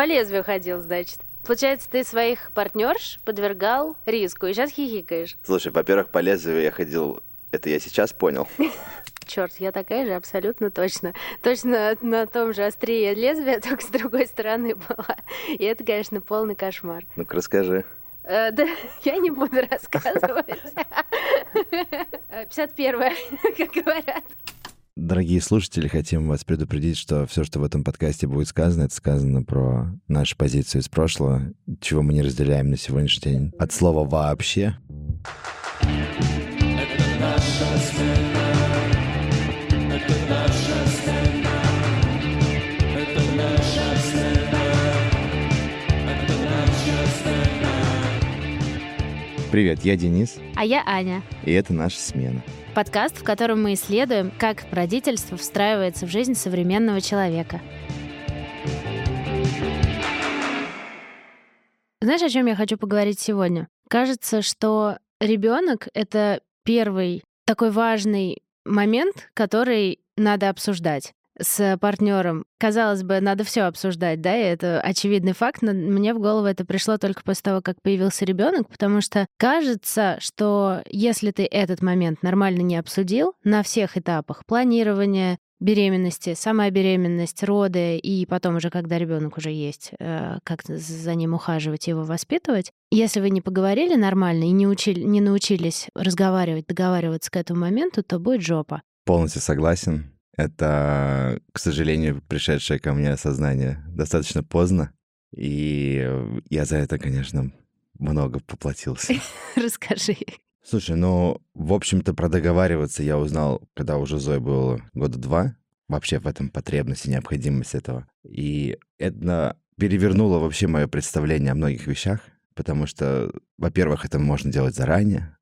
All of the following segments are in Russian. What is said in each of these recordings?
По лезвию ходил, значит. Получается, ты своих партнерш подвергал риску и сейчас хихикаешь. Слушай, во-первых, по лезвию я ходил... Это я сейчас понял. Черт, я такая же, абсолютно точно. Точно на том же острие лезвия, только с другой стороны была. И это, конечно, полный кошмар. Ну-ка, расскажи. Э, да, я не буду рассказывать. 51 как говорят. Дорогие слушатели, хотим вас предупредить, что все, что в этом подкасте будет сказано, это сказано про нашу позицию из прошлого, чего мы не разделяем на сегодняшний день. От слова «вообще». Привет, я Денис, А я Аня. и это наша смена. Подкаст, в котором мы исследуем, как родительство встраивается в жизнь современного человека. Знаешь, о чем я хочу поговорить сегодня? Кажется, что ребенок это первый такой важный момент, который надо обсуждать с партнером. Казалось бы, надо все обсуждать, да, и это очевидный факт, но мне в голову это пришло только после того, как появился ребенок, потому что кажется, что если ты этот момент нормально не обсудил на всех этапах планирования, беременности, самая беременность, роды, и потом уже, когда ребенок уже есть, э, как за ним ухаживать, его воспитывать. Если вы не поговорили нормально и не, учили, не научились разговаривать, договариваться к этому моменту, то будет жопа. Полностью согласен. Это, к сожалению, пришедшее ко мне осознание достаточно поздно. И я за это, конечно, много поплатился. Расскажи. Слушай, ну, в общем-то, про договариваться я узнал, когда уже Зоe было года два. Вообще в этом потребность и необходимость этого. И это перевернуло вообще мое представление о многих вещах, потому что, во-первых, это можно делать заранее,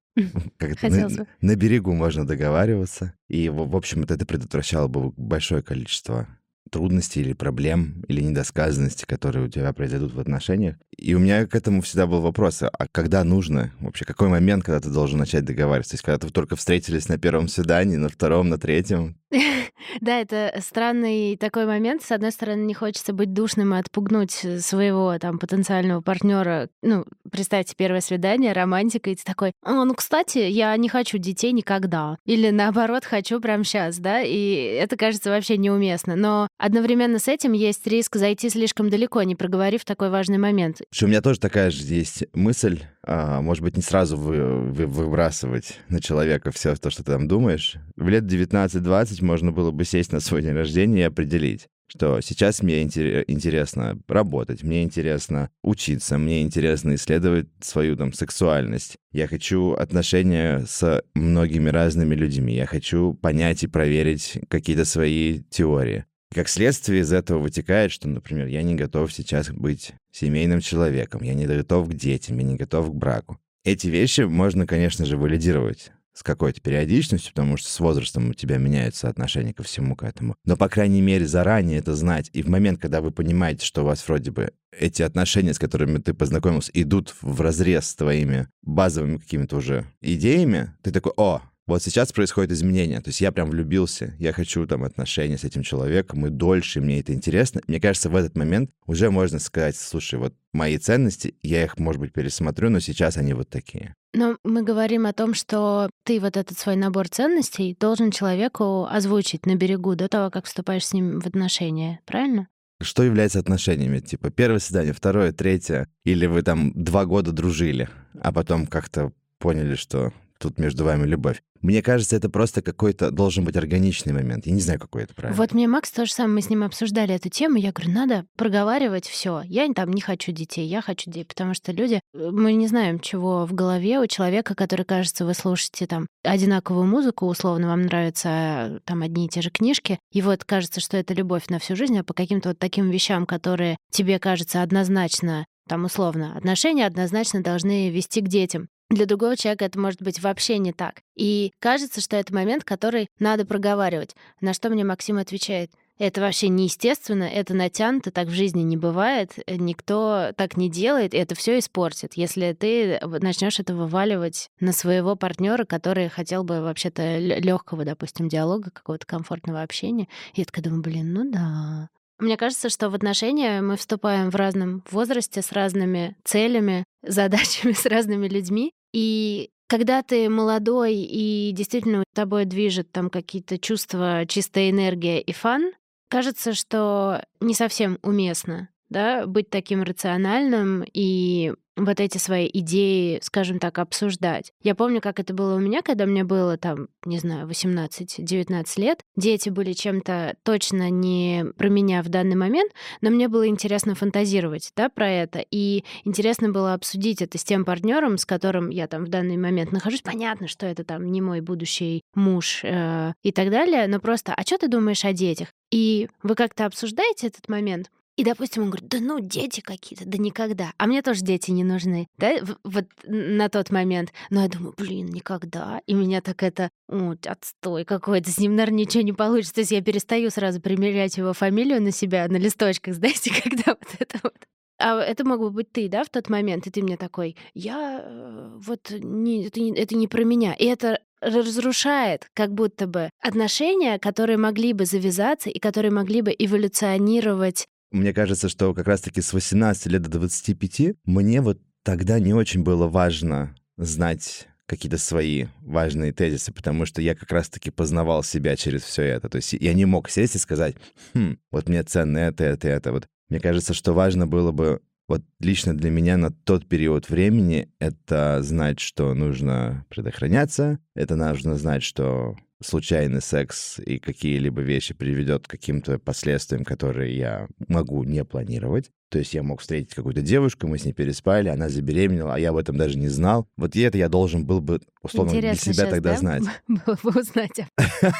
как Хотелось на, бы. на берегу можно договариваться. И, в, в общем, это предотвращало бы большое количество трудностей или проблем, или недосказанностей, которые у тебя произойдут в отношениях. И у меня к этому всегда был вопрос, а когда нужно? Вообще, какой момент, когда ты должен начать договариваться? То есть, когда вы только встретились на первом свидании, на втором, на третьем? Да, это странный такой момент. С одной стороны, не хочется быть душным и отпугнуть своего там потенциального партнера. Ну, представьте, первое свидание, романтика, и ты такой, «О, ну, кстати, я не хочу детей никогда. Или наоборот, хочу прямо сейчас, да? И это кажется вообще неуместно. Но одновременно с этим есть риск зайти слишком далеко, не проговорив такой важный момент. У меня тоже такая же есть мысль, а, может быть, не сразу вы, вы- выбрасывать на человека все то, что ты там думаешь. В лет 19-20 можно было бы сесть на свой день рождения и определить, что сейчас мне интере- интересно работать, мне интересно учиться, мне интересно исследовать свою там сексуальность. Я хочу отношения с многими разными людьми. Я хочу понять и проверить какие-то свои теории. Как следствие из этого вытекает, что, например, я не готов сейчас быть семейным человеком, я не готов к детям, я не готов к браку. Эти вещи можно, конечно же, валидировать с какой-то периодичностью, потому что с возрастом у тебя меняется отношение ко всему к этому. Но, по крайней мере, заранее это знать. И в момент, когда вы понимаете, что у вас вроде бы эти отношения, с которыми ты познакомился, идут в разрез с твоими базовыми какими-то уже идеями, ты такой, о, вот сейчас происходит изменение. То есть я прям влюбился, я хочу там отношения с этим человеком, и дольше, мне это интересно. Мне кажется, в этот момент уже можно сказать, слушай, вот мои ценности, я их, может быть, пересмотрю, но сейчас они вот такие. Но мы говорим о том, что ты вот этот свой набор ценностей должен человеку озвучить на берегу до того, как вступаешь с ним в отношения, правильно? Что является отношениями? Типа первое свидание, второе, третье, или вы там два года дружили, а потом как-то поняли, что тут между вами любовь. Мне кажется, это просто какой-то должен быть органичный момент. Я не знаю, какой это правильно. Вот мне Макс то же самое, мы с ним обсуждали эту тему. Я говорю, надо проговаривать все. Я там не хочу детей, я хочу детей, потому что люди, э, мы не знаем, чего в голове у человека, который, кажется, вы слушаете там одинаковую музыку, условно вам нравятся там одни и те же книжки, и вот кажется, что это любовь на всю жизнь, а по каким-то вот таким вещам, которые тебе кажется однозначно там условно, отношения однозначно должны вести к детям. Для другого человека это может быть вообще не так. И кажется, что это момент, который надо проговаривать. На что мне Максим отвечает? Это вообще неестественно, это натянуто, так в жизни не бывает, никто так не делает, и это все испортит, если ты начнешь это вываливать на своего партнера, который хотел бы вообще-то легкого, допустим, диалога, какого-то комфортного общения. И я такая думаю, блин, ну да, мне кажется, что в отношения мы вступаем в разном возрасте, с разными целями, задачами, с разными людьми. И когда ты молодой и действительно тобой движет там какие-то чувства, чистая энергия и фан, кажется, что не совсем уместно да, быть таким рациональным и вот эти свои идеи, скажем так, обсуждать. Я помню, как это было у меня, когда мне было там, не знаю, 18-19 лет. Дети были чем-то точно не про меня в данный момент, но мне было интересно фантазировать, да, про это. И интересно было обсудить это с тем партнером, с которым я там в данный момент нахожусь. Понятно, что это там не мой будущий муж э, и так далее, но просто, а что ты думаешь о детях? И вы как-то обсуждаете этот момент? И, допустим, он говорит, да ну, дети какие-то, да никогда. А мне тоже дети не нужны, да, вот на тот момент. Но я думаю, блин, никогда. И меня так это, о, отстой какой-то, с ним, наверное, ничего не получится. То есть я перестаю сразу примерять его фамилию на себя на листочках, знаете, когда вот это вот а это мог бы быть ты, да, в тот момент, и ты мне такой, я э, вот не, это, не, это не про меня. И это разрушает как будто бы отношения, которые могли бы завязаться и которые могли бы эволюционировать мне кажется, что как раз-таки с 18 лет до 25 мне вот тогда не очень было важно знать какие-то свои важные тезисы, потому что я как раз-таки познавал себя через все это. То есть я не мог сесть и сказать, хм, вот мне ценно это, это, это. Вот мне кажется, что важно было бы вот лично для меня на тот период времени это знать, что нужно предохраняться, это нужно знать, что случайный секс и какие-либо вещи приведет к каким-то последствиям, которые я могу не планировать. То есть я мог встретить какую-то девушку, мы с ней переспали, она забеременела, а я об этом даже не знал. Вот и это я должен был бы, условно, Интересно для себя сейчас, тогда да? знать. Было бы узнать.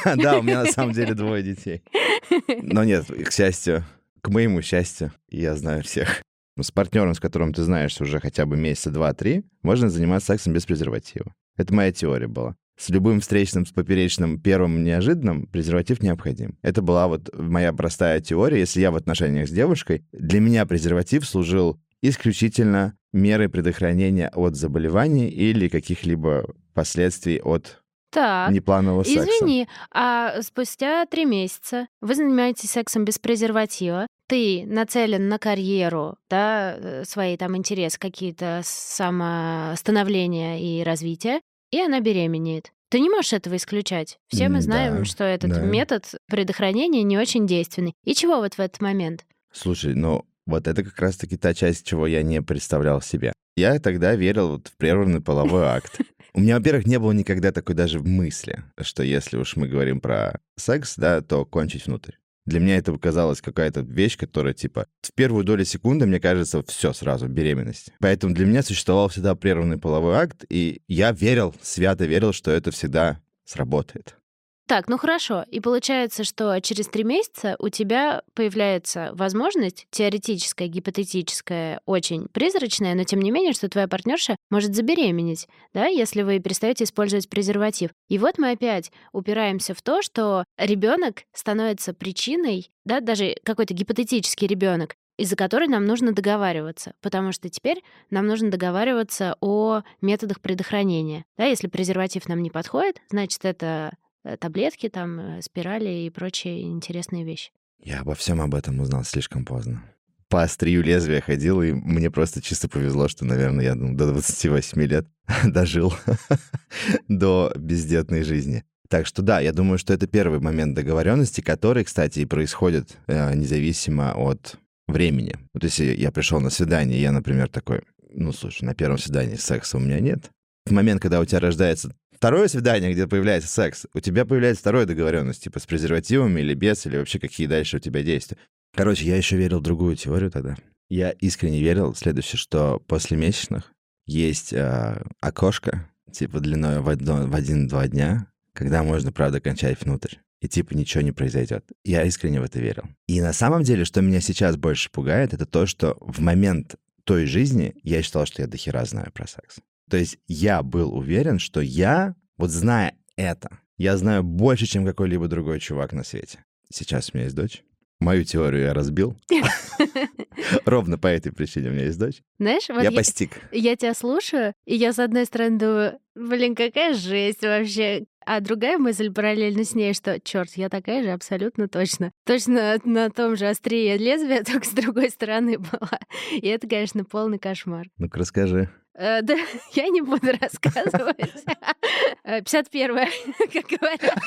Да, у меня на самом деле двое детей. Но нет, к счастью, к моему счастью, я знаю всех. С партнером, с которым ты знаешь уже хотя бы месяца два-три, можно заниматься сексом без презерватива. Это моя теория была с любым встречным, с поперечным, первым неожиданным презерватив необходим. Это была вот моя простая теория. Если я в отношениях с девушкой, для меня презерватив служил исключительно мерой предохранения от заболеваний или каких-либо последствий от Так, непланового секса. извини, а спустя три месяца вы занимаетесь сексом без презерватива, ты нацелен на карьеру, да, э, свои там интересы, какие-то самостановления и развитие, и она беременеет. Ты не можешь этого исключать. Все мы знаем, да, что этот да. метод предохранения не очень действенный. И чего вот в этот момент? Слушай, ну вот это как раз-таки та часть, чего я не представлял себе. Я тогда верил вот в прерванный половой акт. У меня, во-первых, не было никогда такой даже мысли, что если уж мы говорим про секс, да, то кончить внутрь. Для меня это казалось какая-то вещь, которая, типа, в первую долю секунды, мне кажется, все сразу, беременность. Поэтому для меня существовал всегда прерванный половой акт, и я верил, свято верил, что это всегда сработает. Так, ну хорошо. И получается, что через три месяца у тебя появляется возможность, теоретическая, гипотетическая, очень призрачная, но тем не менее, что твоя партнерша может забеременеть, да, если вы перестаете использовать презерватив. И вот мы опять упираемся в то, что ребенок становится причиной, да, даже какой-то гипотетический ребенок, из-за которой нам нужно договариваться, потому что теперь нам нужно договариваться о методах предохранения. Да, если презерватив нам не подходит, значит, это таблетки, там, э, спирали и прочие интересные вещи. Я обо всем об этом узнал слишком поздно. По острию лезвия ходил, и мне просто чисто повезло, что, наверное, я ну, до 28 лет дожил до бездетной жизни. Так что да, я думаю, что это первый момент договоренности, который, кстати, и происходит э, независимо от времени. Вот если я пришел на свидание, я, например, такой, ну, слушай, на первом свидании секса у меня нет. В момент, когда у тебя рождается второе свидание, где появляется секс, у тебя появляется вторая договоренность, типа с презервативами или без, или вообще какие дальше у тебя действия. Короче, я еще верил в другую теорию тогда. Я искренне верил в следующее, что после месячных есть э, окошко, типа длиной в, одно, в один-два дня, когда можно, правда, кончать внутрь. И типа ничего не произойдет. Я искренне в это верил. И на самом деле, что меня сейчас больше пугает, это то, что в момент той жизни я считал, что я дохера знаю про секс. То есть я был уверен, что я, вот зная это, я знаю больше, чем какой-либо другой чувак на свете. Сейчас у меня есть дочь. Мою теорию я разбил. Ровно по этой причине у меня есть дочь. Знаешь, вот я, я постиг. Я тебя слушаю, и я, с одной стороны, думаю, блин, какая жесть вообще. А другая мысль параллельно с ней, что, черт, я такая же абсолютно точно. Точно на том же острие лезвия, только с другой стороны была. И это, конечно, полный кошмар. Ну-ка, расскажи. Э, да, я не буду рассказывать. 51 э, как говорят.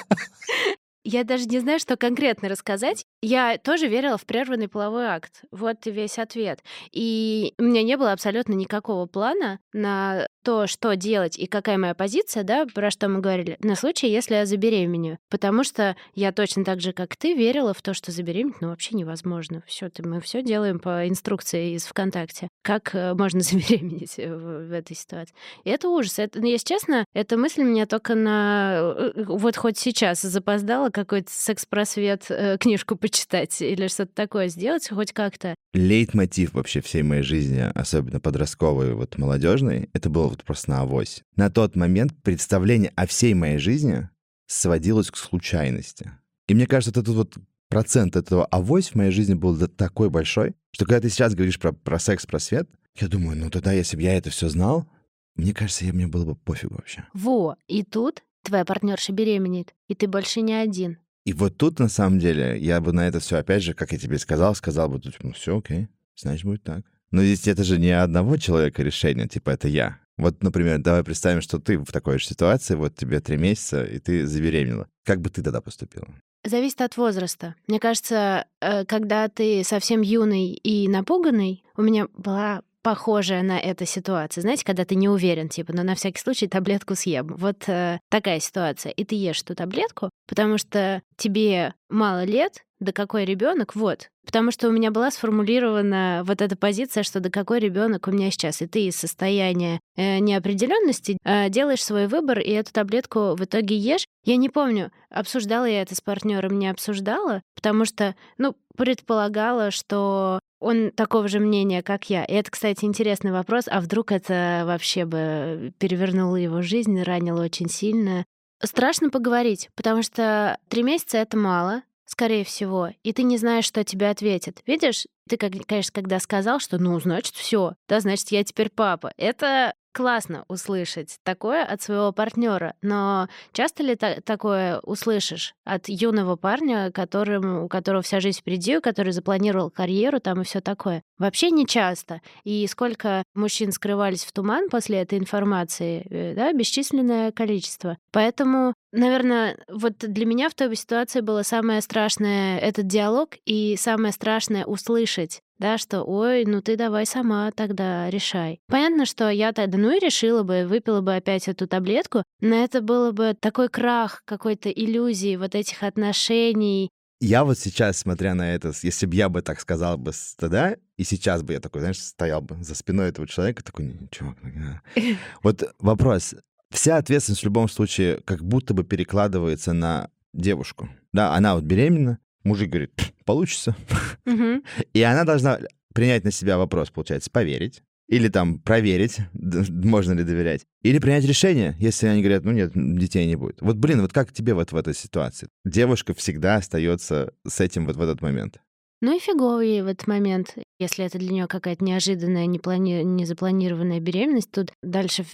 Я даже не знаю, что конкретно рассказать. Я тоже верила в прерванный половой акт. Вот и весь ответ. И у меня не было абсолютно никакого плана на то, что делать и какая моя позиция, да, про что мы говорили, на случай, если я забеременею. Потому что я точно так же, как ты, верила в то, что забеременеть, ну, вообще невозможно. Все, мы все делаем по инструкции из ВКонтакте. Как э, можно забеременеть в, в этой ситуации? И это ужас. Это, ну, если честно, эта мысль меня только на... Э, э, вот хоть сейчас запоздала какой-то секс-просвет, книжку почитать или что-то такое сделать хоть как-то. Лейтмотив вообще всей моей жизни, особенно подростковой, вот молодежной, это был вот просто на авось. На тот момент представление о всей моей жизни сводилось к случайности. И мне кажется, этот вот процент этого авось в моей жизни был такой большой, что когда ты сейчас говоришь про, про секс, про свет, я думаю, ну тогда, если бы я это все знал, мне кажется, я, мне было бы пофигу вообще. Во, и тут твоя партнерша беременеет, и ты больше не один. И вот тут, на самом деле, я бы на это все, опять же, как я тебе сказал, сказал бы, ну все, окей, значит, будет так. Но здесь это же не одного человека решение, типа это я. Вот, например, давай представим, что ты в такой же ситуации, вот тебе три месяца, и ты забеременела. Как бы ты тогда поступила? Зависит от возраста. Мне кажется, э, когда ты совсем юный и напуганный, у меня была похожая на эту ситуацию. Знаете, когда ты не уверен, типа, «Ну, на всякий случай таблетку съем. Вот э, такая ситуация. И ты ешь эту таблетку, потому что тебе мало лет, да какой ребенок, вот. Потому что у меня была сформулирована вот эта позиция, что да какой ребенок у меня сейчас, и ты из состояния э, неопределенности э, делаешь свой выбор, и эту таблетку в итоге ешь. Я не помню, обсуждала я это с партнером, не обсуждала, потому что, ну, предполагала, что он такого же мнения, как я. И это, кстати, интересный вопрос. А вдруг это вообще бы перевернуло его жизнь, ранило очень сильно? Страшно поговорить, потому что три месяца — это мало, скорее всего, и ты не знаешь, что тебе ответят. Видишь, ты, конечно, когда сказал, что ну, значит, все, да, значит, я теперь папа. Это классно услышать такое от своего партнера, но часто ли та- такое услышишь от юного парня, которым, у которого вся жизнь впереди, который запланировал карьеру там и все такое? Вообще не часто. И сколько мужчин скрывались в туман после этой информации, э, да, бесчисленное количество. Поэтому, наверное, вот для меня в той ситуации было самое страшное этот диалог и самое страшное услышать да, что «Ой, ну ты давай сама тогда решай». Понятно, что я тогда, ну и решила бы, выпила бы опять эту таблетку, но это было бы такой крах какой-то иллюзии вот этих отношений, я вот сейчас, смотря на это, если бы я бы так сказал бы тогда, и сейчас бы я такой, знаешь, стоял бы за спиной этого человека, такой, чувак, ну, вот вопрос. Вся ответственность в любом случае как будто бы перекладывается на девушку. Да, она вот беременна, мужик говорит, получится. И она должна принять на себя вопрос, получается, поверить. Или там проверить, можно ли доверять. Или принять решение, если они говорят, ну нет, детей не будет. Вот, блин, вот как тебе вот в этой ситуации? Девушка всегда остается с этим вот в этот момент. Ну и фигово ей в этот момент, если это для нее какая-то неожиданная, неплани... незапланированная беременность. Тут дальше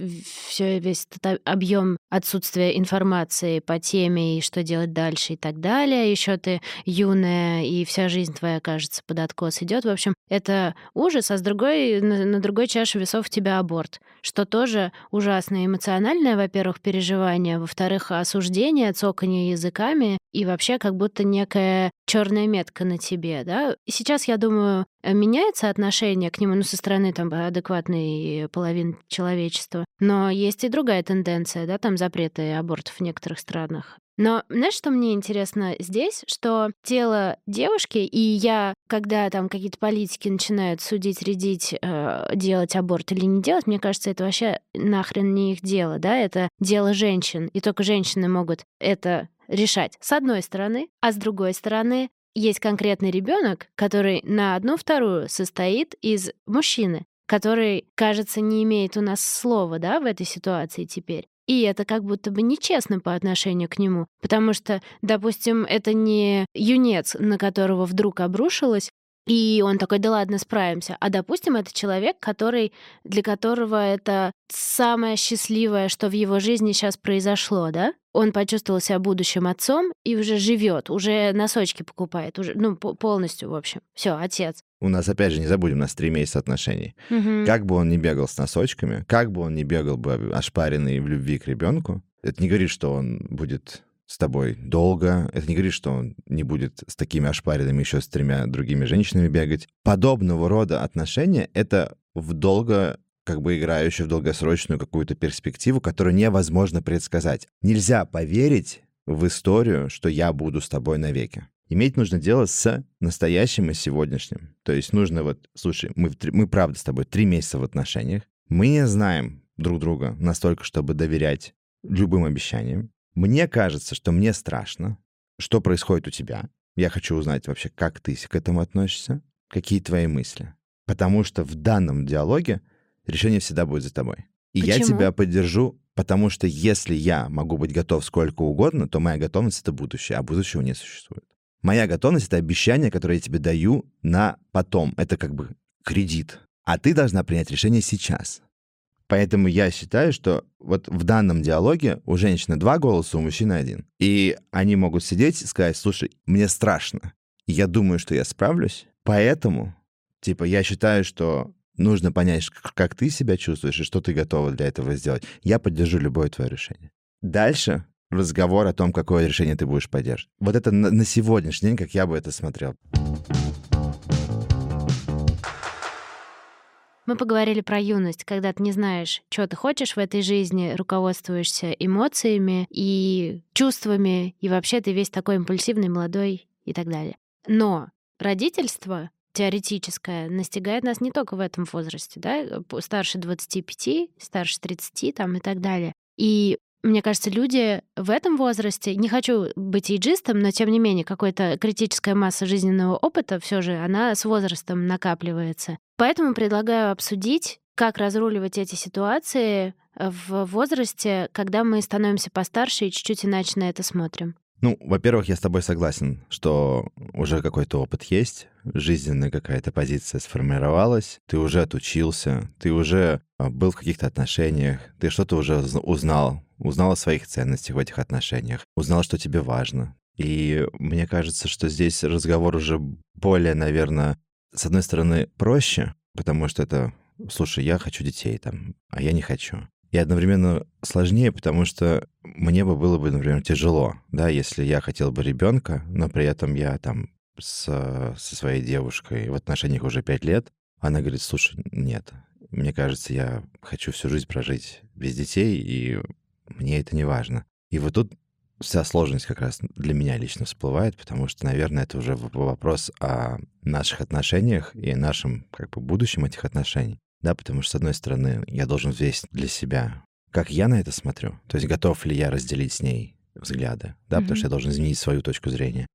все весь этот объем отсутствия информации по теме и что делать дальше и так далее. Еще ты юная и вся жизнь твоя кажется под откос идет. В общем, это ужас, а с другой на, другой чаше весов у тебя аборт, что тоже ужасное эмоциональное, во-первых, переживание, во-вторых, осуждение, цоканье языками и вообще как будто некая черная метка на тебе, да. Сейчас, я думаю, меняется отношение к нему, ну, со стороны там адекватной половины человечества. Но есть и другая тенденция, да, там запреты абортов в некоторых странах. Но знаешь, что мне интересно здесь? Что тело девушки, и я, когда там какие-то политики начинают судить, рядить, э, делать аборт или не делать, мне кажется, это вообще нахрен не их дело, да, это дело женщин. И только женщины могут это решать с одной стороны, а с другой стороны есть конкретный ребенок, который на одну вторую состоит из мужчины, который, кажется, не имеет у нас слова, да, в этой ситуации теперь. И это как будто бы нечестно по отношению к нему, потому что, допустим, это не юнец, на которого вдруг обрушилось, и он такой, да ладно, справимся. А допустим, это человек, который, для которого это самое счастливое, что в его жизни сейчас произошло, да? Он почувствовал себя будущим отцом и уже живет, уже носочки покупает, уже, ну, по- полностью, в общем. Все, отец. У нас, опять же, не забудем, у нас три месяца отношений. Мгм. Как бы он ни бегал с носочками, как бы он ни бегал бы ошпаренный в любви к ребенку, это не говорит, что он будет с тобой долго, это не говорит, что он не будет с такими ошпаренными еще с тремя другими женщинами бегать. Подобного рода отношения — это в долго как бы играющие в долгосрочную какую-то перспективу, которую невозможно предсказать. Нельзя поверить в историю, что я буду с тобой навеки. Иметь нужно дело с настоящим и сегодняшним. То есть нужно вот, слушай, мы, мы правда с тобой три месяца в отношениях, мы не знаем друг друга настолько, чтобы доверять любым обещаниям. Мне кажется, что мне страшно, что происходит у тебя. Я хочу узнать вообще, как ты к этому относишься, какие твои мысли. Потому что в данном диалоге решение всегда будет за тобой. И я Почему? тебя поддержу, потому что если я могу быть готов сколько угодно, то моя готовность — это будущее, а будущего не существует. Моя готовность — это обещание, которое я тебе даю на потом. Это как бы кредит. А ты должна принять решение сейчас. Поэтому я считаю, что вот в данном диалоге у женщины два голоса, у мужчины один. И они могут сидеть и сказать, слушай, мне страшно. Я думаю, что я справлюсь. Поэтому, типа, я считаю, что нужно понять, как ты себя чувствуешь и что ты готова для этого сделать. Я поддержу любое твое решение. Дальше разговор о том, какое решение ты будешь поддерживать. Вот это на, на сегодняшний день, как я бы это смотрел. Мы поговорили про юность, когда ты не знаешь, что ты хочешь в этой жизни, руководствуешься эмоциями и чувствами, и вообще ты весь такой импульсивный, молодой и так далее. Но родительство теоретическое настигает нас не только в этом возрасте, да, п- старше 25, старше 30 там и так далее. И мне кажется, люди в этом возрасте, не хочу быть эйджистом, но тем не менее, какая-то критическая масса жизненного опыта все же, она с возрастом накапливается. Поэтому предлагаю обсудить, как разруливать эти ситуации в возрасте, когда мы становимся постарше и чуть-чуть иначе на это смотрим. Ну, во-первых, я с тобой согласен, что уже какой-то опыт есть, жизненная какая-то позиция сформировалась, ты уже отучился, ты уже а, был в каких-то отношениях, ты что-то уже уз- узнал, узнал о своих ценностях в этих отношениях, узнал, что тебе важно. И мне кажется, что здесь разговор уже более, наверное, с одной стороны, проще, потому что это, слушай, я хочу детей там, а я не хочу. И одновременно сложнее, потому что мне бы было бы, например, тяжело, да, если я хотел бы ребенка, но при этом я там с, со своей девушкой в отношениях уже пять лет, она говорит, слушай, нет, мне кажется, я хочу всю жизнь прожить без детей, и мне это не важно. И вот тут вся сложность как раз для меня лично всплывает, потому что, наверное, это уже вопрос о наших отношениях и нашем как бы будущем этих отношений. Да, потому что, с одной стороны, я должен взвесить для себя, как я на это смотрю. То есть готов ли я разделить с ней взгляды, да, потому что я должен изменить свою точку зрения.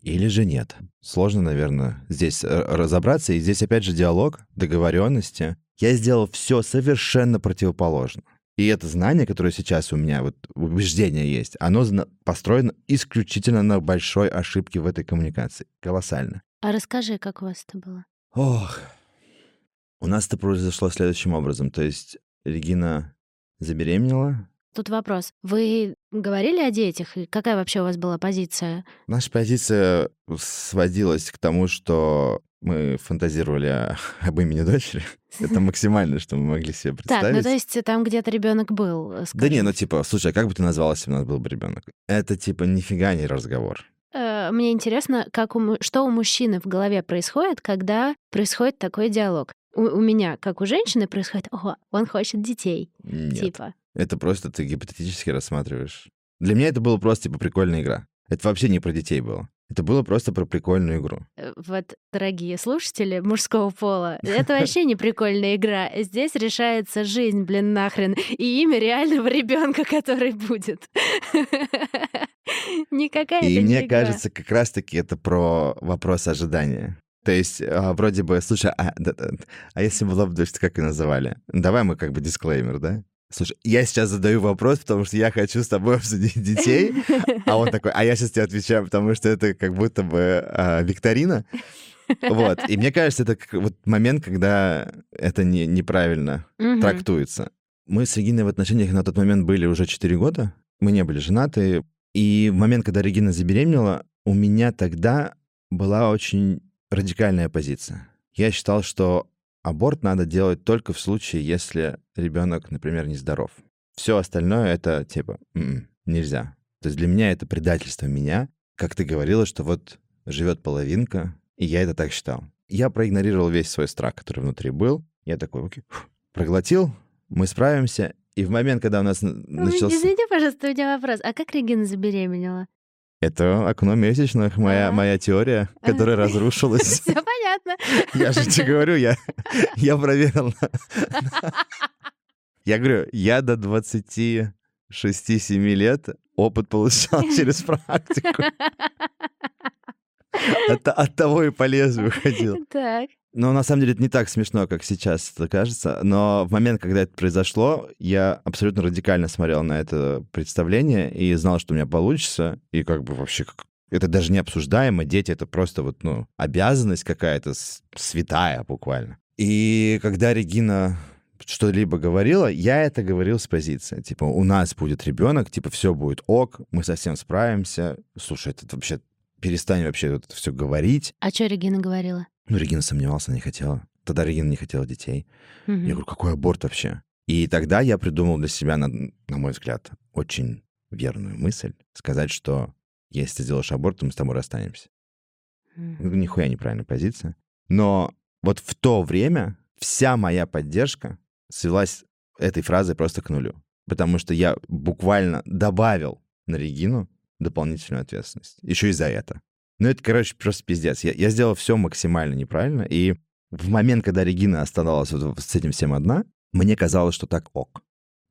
Или же нет. Сложно, наверное, здесь разобраться. И здесь опять же диалог, договоренности. Я сделал все совершенно противоположно. И это знание, которое сейчас у меня, вот убеждение есть, оно построено исключительно на большой ошибке в этой коммуникации. Колоссально. А расскажи, как у вас это было? Ох, у нас это произошло следующим образом. То есть Регина забеременела. Тут вопрос. Вы говорили о детях? И какая вообще у вас была позиция? Наша позиция сводилась к тому, что мы фантазировали об имени дочери. Это максимально, что мы могли себе представить. Так, ну то есть там где-то ребенок был. Скажем. Да не, ну типа, слушай, а как бы ты назвалась, если у нас был бы ребенок? Это типа нифига не разговор. Э, мне интересно, как у, что у мужчины в голове происходит, когда происходит такой диалог. У, у меня, как у женщины, происходит, ого, он хочет детей. Нет. Типа. Это просто ты гипотетически рассматриваешь. Для меня это было просто типа прикольная игра. Это вообще не про детей было. Это было просто про прикольную игру. Э, вот, дорогие слушатели мужского пола, это вообще не прикольная игра. Здесь решается жизнь, блин, нахрен, и имя реального ребенка, который будет. Никакая И мне игра. кажется, как раз-таки это про вопрос ожидания. То есть, а, вроде бы, слушай, а, да, да, а если бы дочь, как ее называли? Давай мы как бы дисклеймер, да? Слушай, я сейчас задаю вопрос, потому что я хочу с тобой обсудить детей, а он такой, а я сейчас тебе отвечаю, потому что это как будто бы а, викторина. Вот. И мне кажется, это вот момент, когда это не, неправильно Мгм. трактуется. Мы с Региной в отношениях на тот момент были уже 4 года. Мы не были женаты. И в момент, когда Регина забеременела, у меня тогда была очень радикальная позиция. Я считал, что аборт надо делать только в случае, если ребенок, например, нездоров. Все остальное это типа «М-м, нельзя. То есть для меня это предательство меня. Как ты говорила, что вот живет половинка, и я это так считал. Я проигнорировал весь свой страх, который внутри был. Я такой, окей, фу, проглотил, мы справимся. И в момент, когда у нас Ну, начался... Извините, пожалуйста, у меня вопрос. А как Регина забеременела? Это окно месячных, моя, А. моя теория, которая разрушилась. Все понятно. Я же тебе говорю, я, я проверил. Я говорю, я до 26-7 лет опыт получал через практику. От, от того и по лезвию ходил. Так. Но на самом деле это не так смешно, как сейчас это кажется. Но в момент, когда это произошло, я абсолютно радикально смотрел на это представление и знал, что у меня получится. И как бы вообще как... это даже не обсуждаемо. Дети — это просто вот, ну, обязанность какая-то святая буквально. И когда Регина что-либо говорила, я это говорил с позиции. Типа, у нас будет ребенок, типа, все будет ок, мы совсем справимся. Слушай, это вообще перестань вообще это все говорить. А что Регина говорила? Ну, Регина сомневалась, она не хотела. Тогда Регина не хотела детей. Мгм. Я говорю, какой аборт вообще? И тогда я придумал для себя, на, на мой взгляд, очень верную мысль сказать, что если ты сделаешь аборт, то мы с тобой расстанемся. Ну, Нихуя неправильная позиция. Но вот в то время вся моя поддержка свелась этой фразой просто к нулю. Потому что я буквально добавил на Регину дополнительную ответственность. Еще и за это. Ну, это, короче, просто пиздец. Я, я сделал все максимально неправильно. И в момент, когда Регина оставалась вот с этим всем одна, мне казалось, что так ок.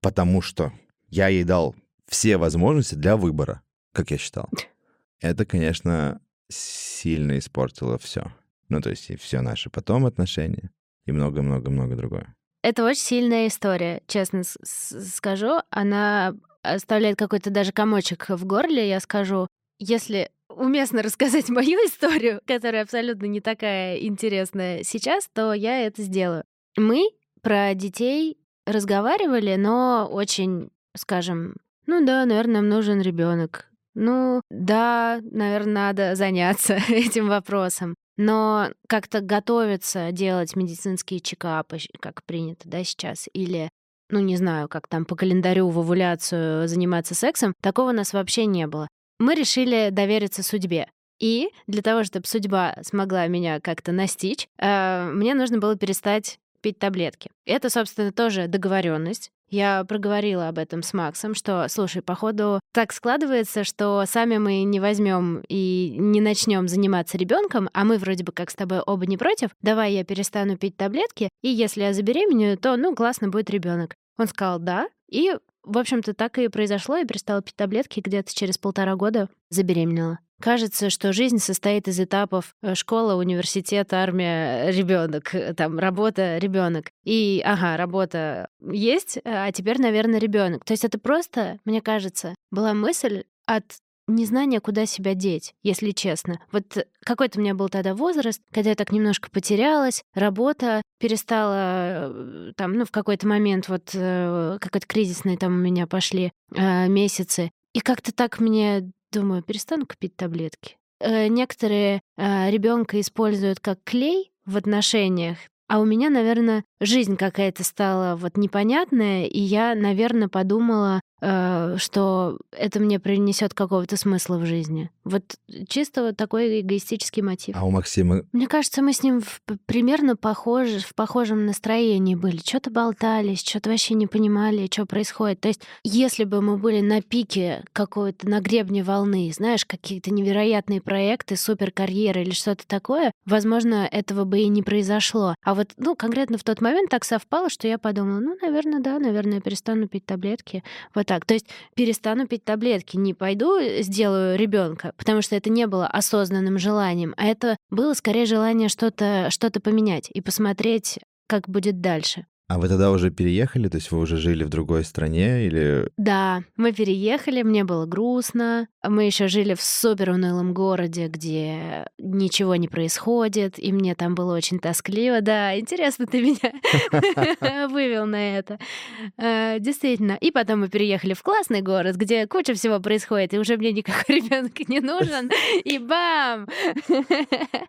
Потому что я ей дал все возможности для выбора, как я считал. Это, конечно, сильно испортило все. Ну, то есть и все наши потом отношения, и много-много-много другое. Это очень сильная история, честно скажу. Она оставляет какой-то даже комочек в горле, я скажу. Если уместно рассказать мою историю, которая абсолютно не такая интересная сейчас, то я это сделаю. Мы про детей разговаривали, но очень, скажем, ну да, наверное, нам нужен ребенок. Ну да, наверное, надо заняться этим вопросом. Но как-то готовиться, делать медицинские чекапы, как принято, да, сейчас, или, ну, не знаю, как там по календарю в овуляцию заниматься сексом, такого у нас вообще не было. Мы решили довериться судьбе. И для того, чтобы судьба смогла меня как-то настичь, э, мне нужно было перестать пить таблетки. Это, собственно, тоже договоренность. Я проговорила об этом с Максом, что, слушай, походу так складывается, что сами мы не возьмем и не начнем заниматься ребенком, а мы вроде бы как с тобой оба не против. Давай я перестану пить таблетки, и если я забеременею, то, ну, классно будет ребенок. Он сказал да, и в общем-то, так и произошло. Я перестала пить таблетки где-то через полтора года забеременела. Кажется, что жизнь состоит из этапов э, школа, университет, армия, ребенок, э, там работа, ребенок. И, ага, работа есть, а теперь, наверное, ребенок. То есть это просто, мне кажется, была мысль от незнание, куда себя деть, если честно. Вот какой-то у меня был тогда возраст, когда я так немножко потерялась, работа перестала э, там, ну, в какой-то момент вот э, какой-то кризисный там у меня пошли э, месяцы. И как-то так мне, думаю, перестану купить таблетки. Э, некоторые э, ребенка используют как клей в отношениях, а у меня, наверное, жизнь какая-то стала вот непонятная, и я, наверное, подумала, Э, что это мне принесет какого-то смысла в жизни. Вот чисто вот такой эгоистический мотив. А у Максима? Мне кажется, мы с ним в, примерно похожи, в похожем настроении были. Что-то болтались, что-то вообще не понимали, что происходит. То есть, если бы мы были на пике какой-то, на гребне волны, знаешь, какие-то невероятные проекты, суперкарьеры или что-то такое, возможно, этого бы и не произошло. А вот, ну, конкретно в тот момент так совпало, что я подумала, ну, наверное, да, наверное, я перестану пить таблетки. Вот так. То есть перестану пить таблетки, не пойду э, сделаю ребенка, потому что это не было осознанным желанием, а это было скорее желание что-то что поменять и посмотреть, как будет дальше. А вы тогда уже переехали? То есть вы уже жили в другой стране или... Да, мы переехали, мне было грустно. Мы еще жили в супер унылом городе, где ничего не происходит, и мне там было очень тоскливо. Да, интересно ты меня вывел на это. Э, действительно. И потом мы переехали в классный город, где куча всего происходит, и уже мне никакой ребенок не нужен. И бам!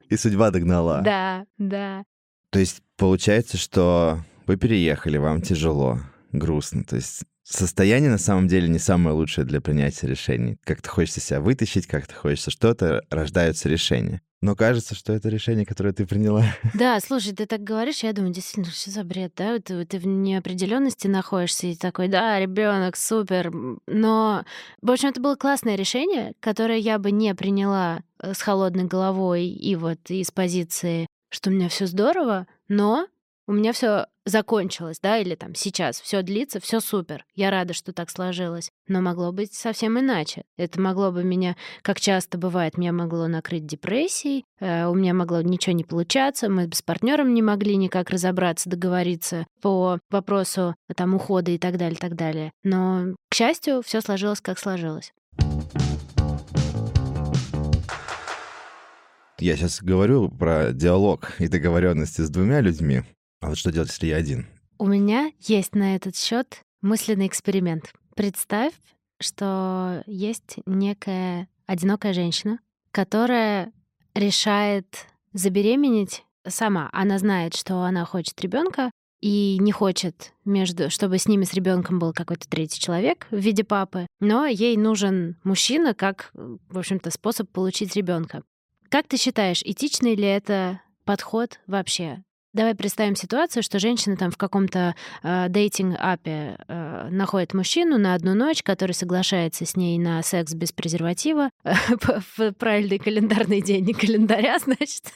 И судьба догнала. Да, да. То есть получается, что вы переехали, вам тяжело, грустно. То есть состояние на самом деле не самое лучшее для принятия решений. Как-то хочется себя вытащить, как-то хочется что-то, рождаются решения. Но кажется, что это решение, которое ты приняла. Да, слушай, ты так говоришь, я думаю, действительно, что за бред, да? Ты, ты в неопределенности находишься и такой, да, ребенок, супер. Но, в общем, это было классное решение, которое я бы не приняла э, с холодной головой и вот из позиции, что у меня все здорово, но у меня все закончилось, да, или там сейчас все длится, все супер. Я рада, что так сложилось. Но могло быть совсем иначе. Это могло бы меня, как часто бывает, меня могло накрыть депрессией, э, у меня могло ничего не получаться, мы с партнером не могли никак разобраться, договориться по вопросу там ухода и так далее, так далее. Но, к счастью, все сложилось, как сложилось. Я сейчас говорю про диалог и договоренности с двумя людьми. А вот что делать, если я один? У меня есть на этот счет мысленный эксперимент. Представь, что есть некая одинокая женщина, которая решает забеременеть сама. Она знает, что она хочет ребенка и не хочет, между, чтобы с ними, с ребенком был какой-то третий человек в виде папы, но ей нужен мужчина как, в общем-то, способ получить ребенка. Как ты считаешь, этичный ли это подход вообще? Давай представим ситуацию, что женщина там в каком-то э, дейтинг-апе э, находит мужчину на одну ночь, который соглашается с ней на секс без презерватива в правильный календарный день, не календаря, значит.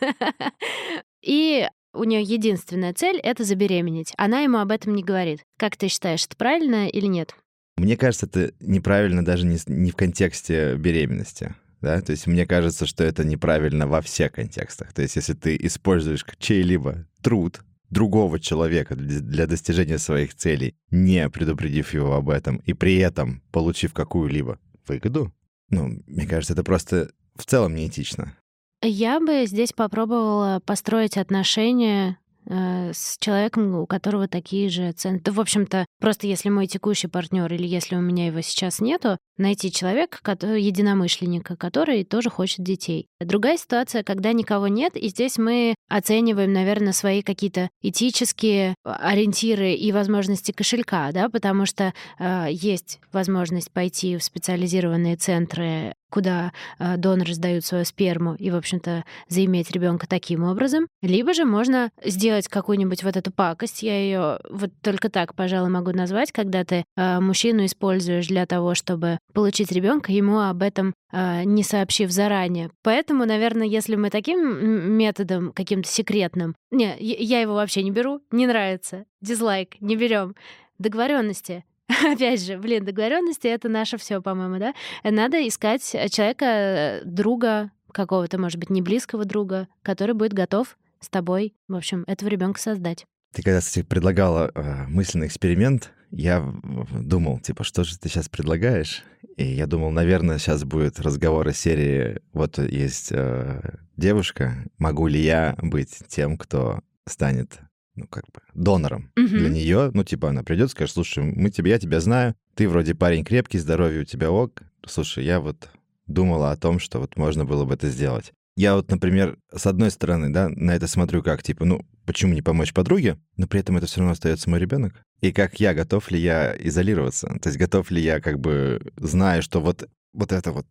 И у нее единственная цель — это забеременеть. Она ему об этом не говорит. Как ты считаешь, это правильно или нет? Мне кажется, это неправильно даже не, не в контексте беременности да, то есть мне кажется, что это неправильно во всех контекстах. То есть если ты используешь чей-либо труд другого человека для достижения своих целей, не предупредив его об этом, и при этом получив какую-либо выгоду, ну, мне кажется, это просто в целом неэтично. Я бы здесь попробовала построить отношения Э, с человеком, у которого такие же цены. Да, в общем-то, просто если мой текущий партнер или если у меня его сейчас нету, найти человека, который, единомышленника, который тоже хочет детей. Другая ситуация, когда никого нет, и здесь мы оцениваем, наверное, свои какие-то этические ориентиры и возможности кошелька, да, потому что э, есть возможность пойти в специализированные центры куда э, доноры сдают свою сперму и, в общем-то, заиметь ребенка таким образом. Либо же можно сделать какую-нибудь вот эту пакость, я ее вот только так, пожалуй, могу назвать, когда ты э, мужчину используешь для того, чтобы получить ребенка, ему об этом э, не сообщив заранее. Поэтому, наверное, если мы таким методом каким-то секретным, не, я его вообще не беру, не нравится, дизлайк, не берем договоренности опять же, блин, договоренности это наше все, по-моему, да? Надо искать человека, друга какого-то, может быть, не близкого друга, который будет готов с тобой, в общем, этого ребенка создать. Ты когда, кстати, предлагала э, мысленный эксперимент, я думал, типа, что же ты сейчас предлагаешь? И я думал, наверное, сейчас будет разговор о серии, вот есть э, девушка, могу ли я быть тем, кто станет ну, как бы, донором Мгм. для нее. Ну, типа, она придет, скажет, слушай, мы тебя, я тебя знаю, ты вроде парень крепкий, здоровье у тебя ок. Слушай, я вот думала о том, что вот можно было бы это сделать. Я вот, например, с одной стороны, да, на это смотрю как, типа, ну, почему не помочь подруге, но при этом это все равно остается мой ребенок. И как я, готов ли я изолироваться? То есть готов ли я, как бы, зная, что вот, вот это вот,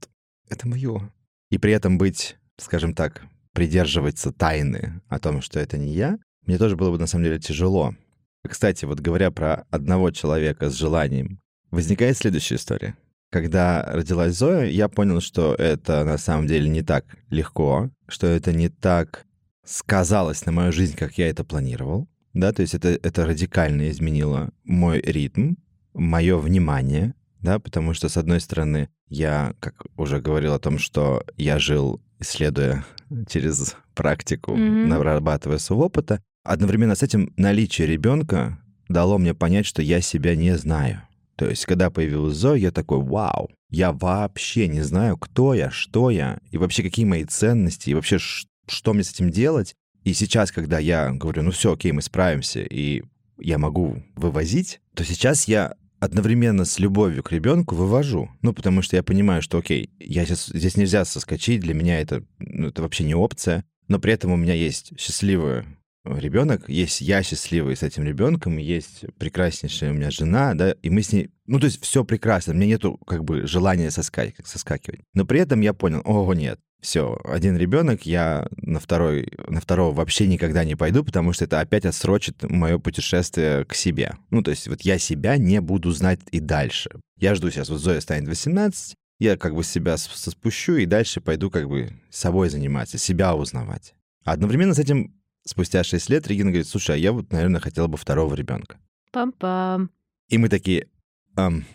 это мое. И при этом быть, скажем так, придерживаться тайны о том, что это не я, мне тоже было бы на самом деле тяжело. Кстати, вот говоря про одного человека с желанием, возникает следующая история. Когда родилась Зоя, я понял, что это на самом деле не так легко, что это не так сказалось на мою жизнь, как я это планировал. Да, то есть это, это радикально изменило мой ритм, мое внимание, да, потому что, с одной стороны, я, как уже говорил о том, что я жил, исследуя через практику, Мгм. нарабатывая свой опыта, одновременно с этим наличие ребенка дало мне понять, что я себя не знаю. То есть, когда появилась Зоя, я такой, вау, я вообще не знаю, кто я, что я, и вообще какие мои ценности, и вообще что мне с этим делать. И сейчас, когда я говорю, ну все, окей, мы справимся, и я могу вывозить, то сейчас я одновременно с любовью к ребенку вывожу. Ну, потому что я понимаю, что, окей, я сейчас, здесь нельзя соскочить, для меня это, ну, это вообще не опция, но при этом у меня есть счастливый ребенок, есть я счастливый с этим ребенком, есть прекраснейшая у меня жена, да, и мы с ней, ну, то есть все прекрасно, меня нету как бы желания соска- соскакивать. Но при этом я понял, ого, нет, все, один ребенок, я на второй, на второго вообще никогда не пойду, потому что это опять отсрочит мое путешествие к себе. Ну, то есть вот я себя не буду знать и дальше. Я жду сейчас, вот Зоя станет 18, я как бы себя спущу и дальше пойду как бы собой заниматься, себя узнавать. А одновременно с этим спустя 6 лет Регина говорит, слушай, а я вот, наверное, хотела бы второго ребенка. Пам-пам. И мы такие, «Ам».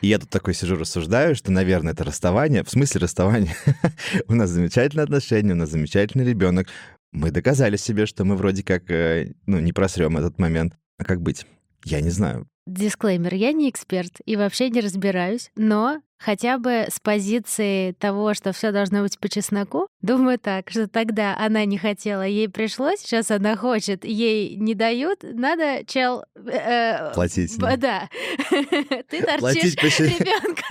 И я тут такой сижу, рассуждаю, что, наверное, это расставание. В смысле расставание? У нас замечательные отношения, у нас замечательный ребенок. Мы доказали себе, что мы вроде как, э, ну, не просрем этот момент. А как быть? Я не знаю. Дисклеймер, я не эксперт и вообще не разбираюсь, но хотя бы с позиции того, что все должно быть по чесноку, думаю так, что тогда она не хотела, ей пришлось, сейчас она хочет, ей не дают, надо, чел... э, Платить, б- Да. Ты торчишь ребенка.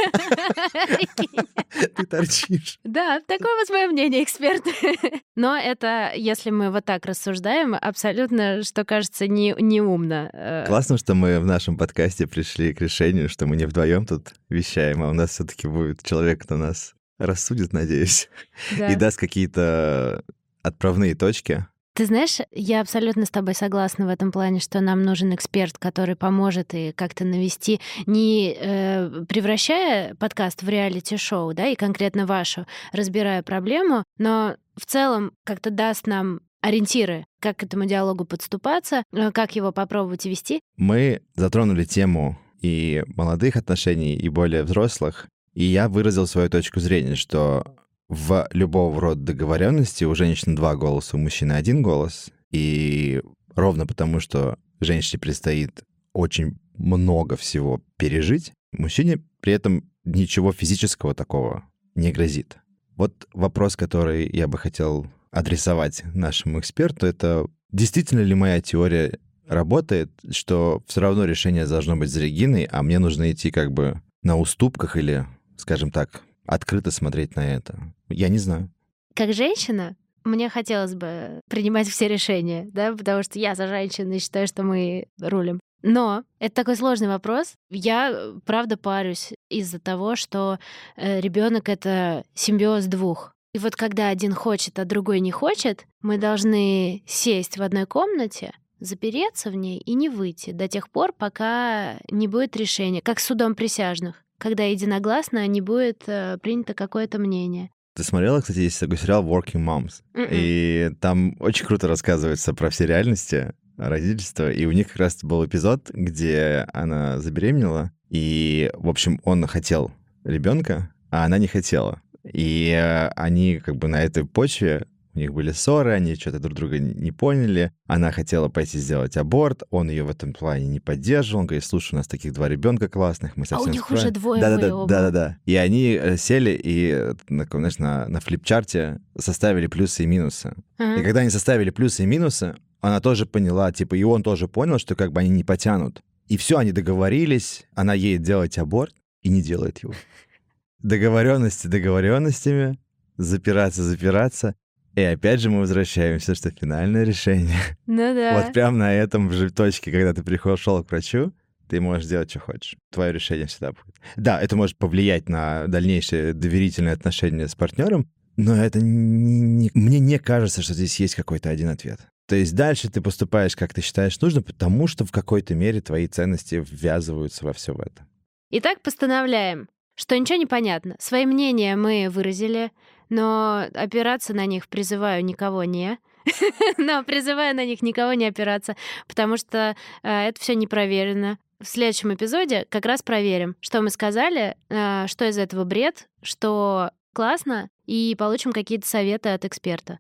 Ты торчишь. Да, такое вот мое мнение, эксперт. Но это, если мы вот так рассуждаем, абсолютно, что кажется, не, неумно. Э, Классно, что мы в нашем подкасте пришли к решению, что мы не вдвоем тут вещаем, а у нас все-таки будет человек, кто нас рассудит, надеюсь, да. и даст какие-то отправные точки. Ты знаешь, я абсолютно с тобой согласна в этом плане, что нам нужен эксперт, который поможет и как-то навести, не э, превращая подкаст в реалити-шоу, да, и конкретно вашу, разбирая проблему, но в целом как-то даст нам ориентиры, как к этому диалогу подступаться, э, как его попробовать вести. Мы затронули тему и молодых отношений, и более взрослых, и я выразил свою точку зрения, что в любого рода договоренности у женщины два голоса, у мужчины один голос, и ровно потому, что женщине предстоит очень много всего пережить, мужчине при этом ничего физического такого не грозит. Вот вопрос, который я бы хотел адресовать нашему эксперту, это действительно ли моя теория работает, что все равно решение должно быть за Региной, а мне нужно идти как бы на уступках или, скажем так, открыто смотреть на это. Я не знаю. Как женщина, мне хотелось бы принимать все решения, да, потому что я за женщину и считаю, что мы рулим. Но это такой сложный вопрос. Я, э, правда, парюсь из-за того, что ребенок это симбиоз двух. И вот когда один хочет, а другой не хочет, мы должны сесть в одной комнате, запереться в ней и не выйти до тех пор, пока не будет решения, как судом присяжных, когда единогласно не будет э, принято какое-то мнение. Ты смотрела, кстати, есть такой сериал Working Moms, Мгм. и там очень круто рассказывается про все реальности. родительства, и у них как раз был эпизод, где она забеременела, и, в общем, он хотел ребенка, а она не хотела. И э, они как бы на этой почве у них были ссоры, они что-то друг друга не поняли. Она хотела пойти сделать аборт, он ее в этом плане не поддерживал. Он говорит, слушай, у нас таких два ребенка классных, мы совсем А у них справим». уже двое да, да, да, да, да, да. И они э, сели и, э, на, знаешь, на, на флипчарте составили плюсы и минусы. Ага. И когда они составили плюсы и минусы, она тоже поняла, типа, и он тоже понял, что как бы они не потянут. И все, они договорились, она едет делать аборт и не делает его. Договоренности договоренностями, запираться, запираться. И опять же мы возвращаемся, что финальное решение. Ну да. Вот прям на этом же точке, когда ты пришел к врачу, ты можешь делать, что хочешь. Твое решение всегда будет. Да, это может повлиять на дальнейшее доверительное отношение с партнером, но это не- не- мне не кажется, что здесь есть какой-то один ответ. То есть дальше ты поступаешь, как ты считаешь нужно, потому что в какой-то мере твои ценности ввязываются во все это. Итак, постановляем, что ничего не понятно. Свои мнения мы выразили, но опираться на них призываю никого не. Но призываю на них никого не опираться, потому что э, это все не проверено. В следующем эпизоде как раз проверим, что мы сказали, э, что из этого бред, что классно, и получим какие-то советы от эксперта.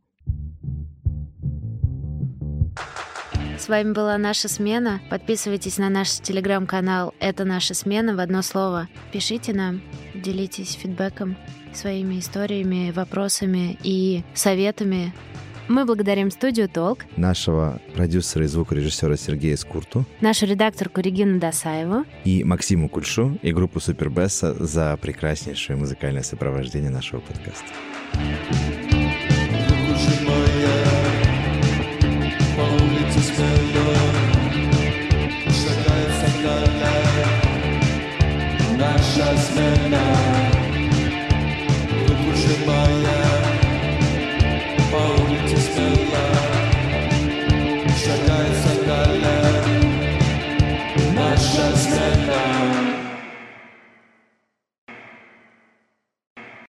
С вами была наша смена. Подписывайтесь на наш телеграм-канал «Это наша смена» в одно слово. Пишите нам, делитесь фидбэком, своими историями, вопросами и советами. Мы благодарим студию «Толк», Нашего продюсера и звукорежиссера Сергея Скурту нашу редакторку Регину Досаеву, и Максиму Кульшу и группу Супербесса за прекраснейшее музыкальное сопровождение нашего подкаста. Наша смена my.